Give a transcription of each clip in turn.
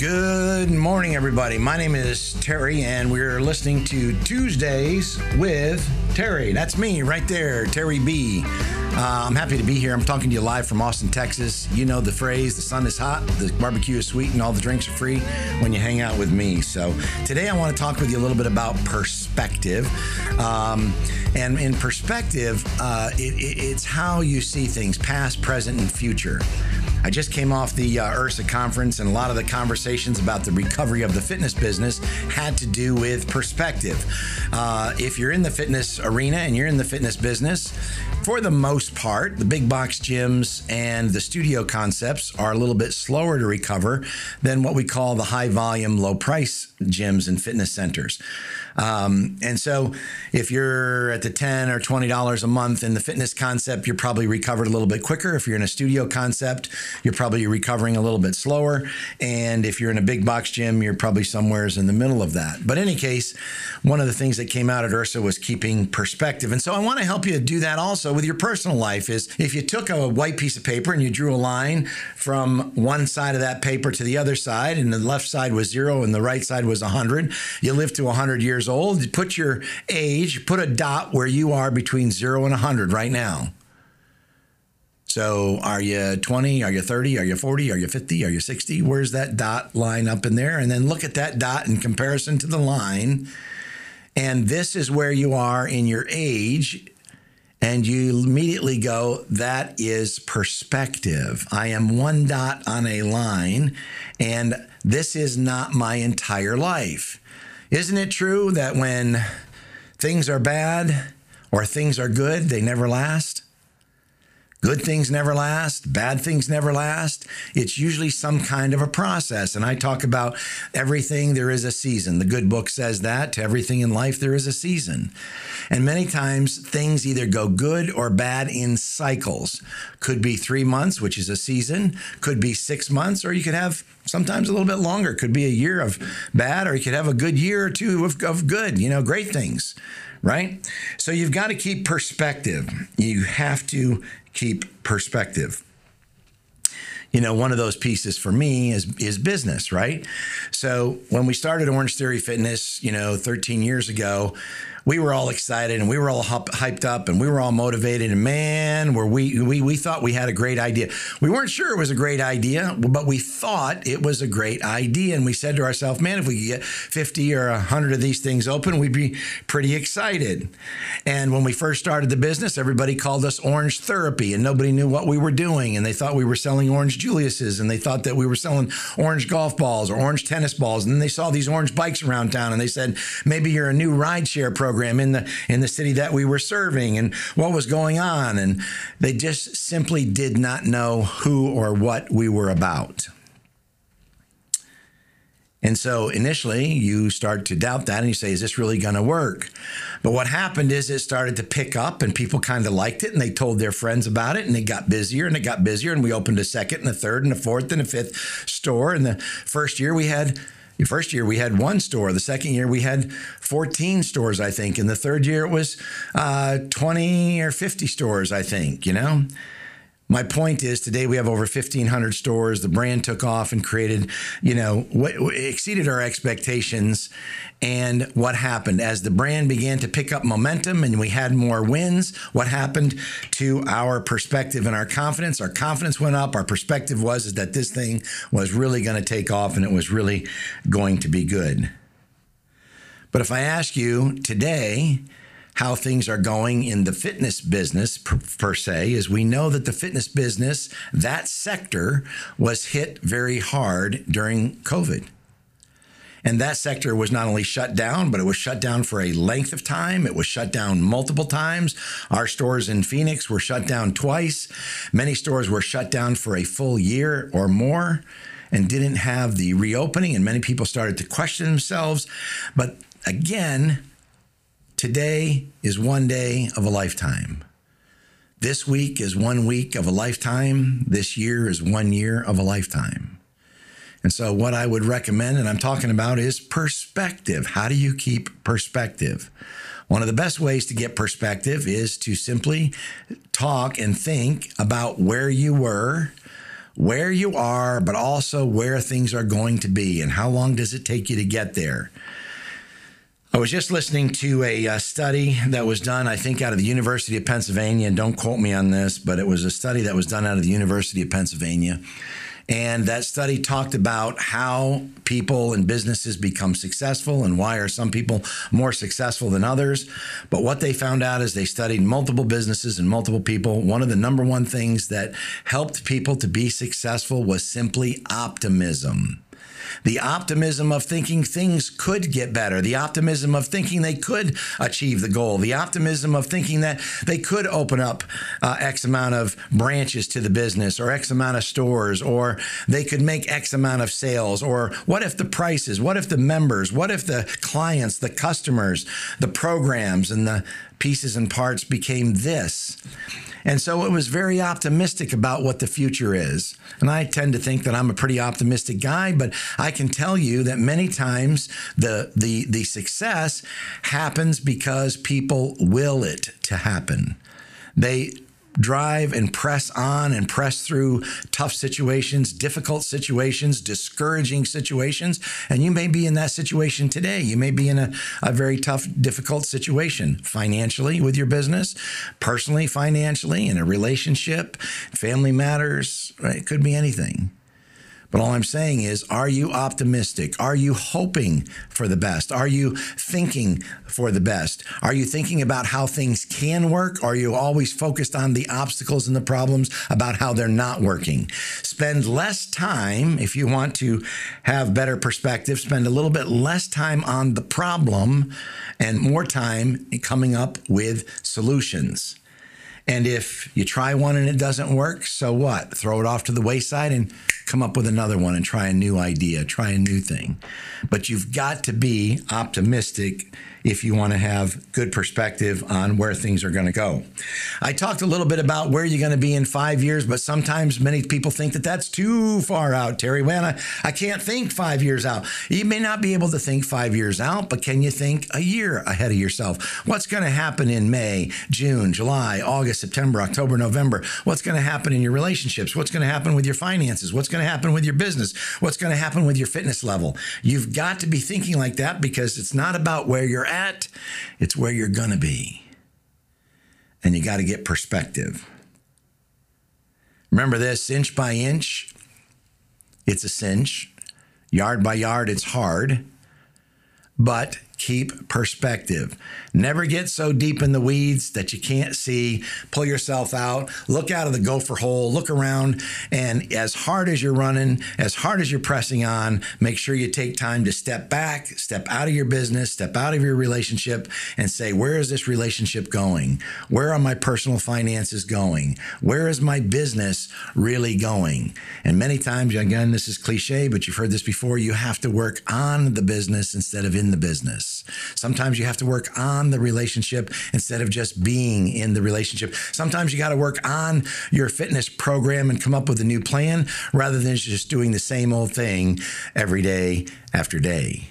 Good morning, everybody. My name is Terry, and we're listening to Tuesdays with Terry. That's me right there, Terry B. Uh, I'm happy to be here. I'm talking to you live from Austin, Texas. You know the phrase the sun is hot, the barbecue is sweet, and all the drinks are free when you hang out with me. So today I want to talk with you a little bit about perspective. Um, and in perspective, uh, it, it, it's how you see things past, present, and future. I just came off the uh, IHRSA conference, and a lot of the conversations about the recovery of the fitness business had to do with perspective. Uh, if you're in the fitness arena and you're in the fitness business, for the most part, the big box gyms and the studio concepts are a little bit slower to recover than what we call the high volume, low price gyms and fitness centers. Um, and so, if you're at the ten or twenty dollars a month in the fitness concept, you're probably recovered a little bit quicker. If you're in a studio concept, you're probably recovering a little bit slower. And if you're in a big box gym, you're probably somewheres in the middle of that. But in any case, one of the things that came out at IHRSA was keeping perspective. And so, I want to help you do that also with your personal life. Is if you took a white piece of paper and you drew a line from one side of that paper to the other side, and the left side was zero and the right side was 100, you live to 100 years old, put your age, put a dot where you are between zero and 100 right now. So are you 20? Are you 30? Are you 40? Are you 50? Are you 60? Where's that dot line up in there? And then look at that dot in comparison to the line. And this is where you are in your age. And you immediately go, that is perspective. I am one dot on a line, and this is not my entire life. Isn't it true that when things are bad or things are good, they never last? Good things never last, bad things never last. It's usually some kind of a process. And I talk about everything, there is a season. The good book says that. To everything in life, there is a season. And many times things either go good or bad in cycles. Could be three months, which is a season, could be six months, or you could have sometimes a little bit longer. Could be a year of bad, or you could have a good year or two of, of good, you know, great things right? So you've got to keep perspective. You have to keep perspective you know, one of those pieces for me is is business, right? So when we started Orangetheory Fitness, you know, 13 years ago, we were all excited and we were all hyped up and we were all motivated and man were we we we thought we had a great idea. We weren't sure it was a great idea but we thought it was a great idea. And we said to ourselves man if we could get 50 or 100 of these things open we'd be pretty excited. And when we first started the business everybody called us orange therapy and nobody knew what we were doing. And they thought we were selling orange julius's and they thought that we were selling orange golf balls or orange tennis balls and then they saw these orange bikes around town and they said maybe you're a new ride share program program in the in the city that we were serving and what was going on and they just simply did not know who or what we were about. And so initially you start to doubt that and you say, is this really going to work? But what happened is it started to pick up and people kind of liked it and they told their friends about it and it got busier and it got busier. And we opened a second and a third and a fourth and a fifth store. And the first year we had the first year we had one store. The second year we had 14 stores, I think. And the third year it was uh, 20 or 50 stores, I think, you know? My point is today we have over 1,500 stores. The brand took off and created, you know, what exceeded our expectations. And what happened as the brand began to pick up momentum and we had more wins? What happened to our perspective and our confidence? Our confidence went up. Our perspective was is that this thing was really going to take off and it was really going to be good. But if I ask you today, how things are going in the fitness business per, per, se is we know that the fitness business, that sector, was hit very hard during COVID. And that sector was not only shut down, but it was shut down for a length of time. It was shut down multiple times. Our stores in Phoenix were shut down twice. Many stores were shut down for a full year or more and didn't have the reopening. And many people started to question themselves. But again, Today is one day of a lifetime. This week is one week of a lifetime. This year is one year of a lifetime. And so, what I would recommend, and I'm talking about, is perspective. How do you keep perspective? One of the best ways to get perspective is to simply talk and think about where you were, where you are, but also where things are going to be and how long does it take you to get there. I was just listening to a, a, study that was done, I think, out of the University of Pennsylvania. And don't quote me on this, but it was a study that was done out of the University of Pennsylvania. And that study talked about how people and businesses become successful and why are some people more successful than others. But what they found out is they studied multiple businesses and multiple people. One of the number one things that helped people to be successful was simply optimism the optimism of thinking things could get better, the optimism of thinking they could achieve the goal, the optimism of thinking that they could open up uh, X amount of branches to the business or X amount of stores, or they could make X amount of sales, or what if the prices, what if the members, what if the clients, the customers, the programs, and the pieces and parts became this. And so it was very optimistic about what the future is. And I tend to think that I'm a pretty optimistic guy, but I can tell you that many times the the the success happens because people will it to happen. They drive and press on and press through tough situations, difficult situations, discouraging situations. And you may be in that situation today. You may be in a, a very tough, difficult situation financially with your business, personally, financially, in a relationship, family matters. Right? It could be anything. But all I'm saying is, are you optimistic? Are you hoping for the best? Are you thinking for the best? Are you thinking about how things can work? Are you always focused on the obstacles and the problems about how they're not working? Spend less time, if you want to have better perspective, spend a little bit less time on the problem and more time coming up with solutions. And if you try one and it doesn't work, so what? Throw it off to the wayside and come up with another one and try a new idea, try a new thing. But you've got to be optimistic if you want to have good perspective on where things are going to go. I talked a little bit about where you're going to be in five years, but sometimes many people think that that's too far out, Terry. Man, I, I can't think five years out. You may not be able to think five years out, but can you think a year ahead of yourself? What's going to happen in May, June, July, August, September, October, November? What's going to happen in your relationships? What's going to happen with your finances? What's going to happen with your business? What's going to happen with your fitness level? You've got to be thinking like that because it's not about where you're at, it's where you're going to be. And you got to get perspective. Remember this inch by inch, it's a cinch. Yard by yard, it's hard. But keep perspective. Never get so deep in the weeds that you can't see. Pull yourself out, look out of the gopher hole, look around, and as hard as you're running, as hard as you're pressing on, make sure you take time to step back, step out of your business, step out of your relationship, and say, Where is this relationship going? Where are my personal finances going? Where is my business really going? And many times, again, this is cliche, but you've heard this before, you have to work on the business instead of in the business. Sometimes you have to work on the relationship instead of just being in the relationship. Sometimes you got to work on your fitness program and come up with a new plan rather than just doing the same old thing every day after day.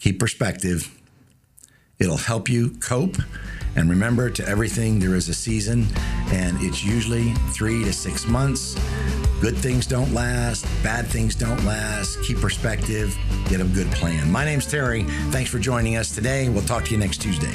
Keep perspective. It'll help you cope. And remember, to everything, there is a season, and it's usually three to six months. Good things don't last, bad things don't last. Keep perspective, get a good plan. My name's Terry. Thanks for joining us today. We'll talk to you next Tuesday.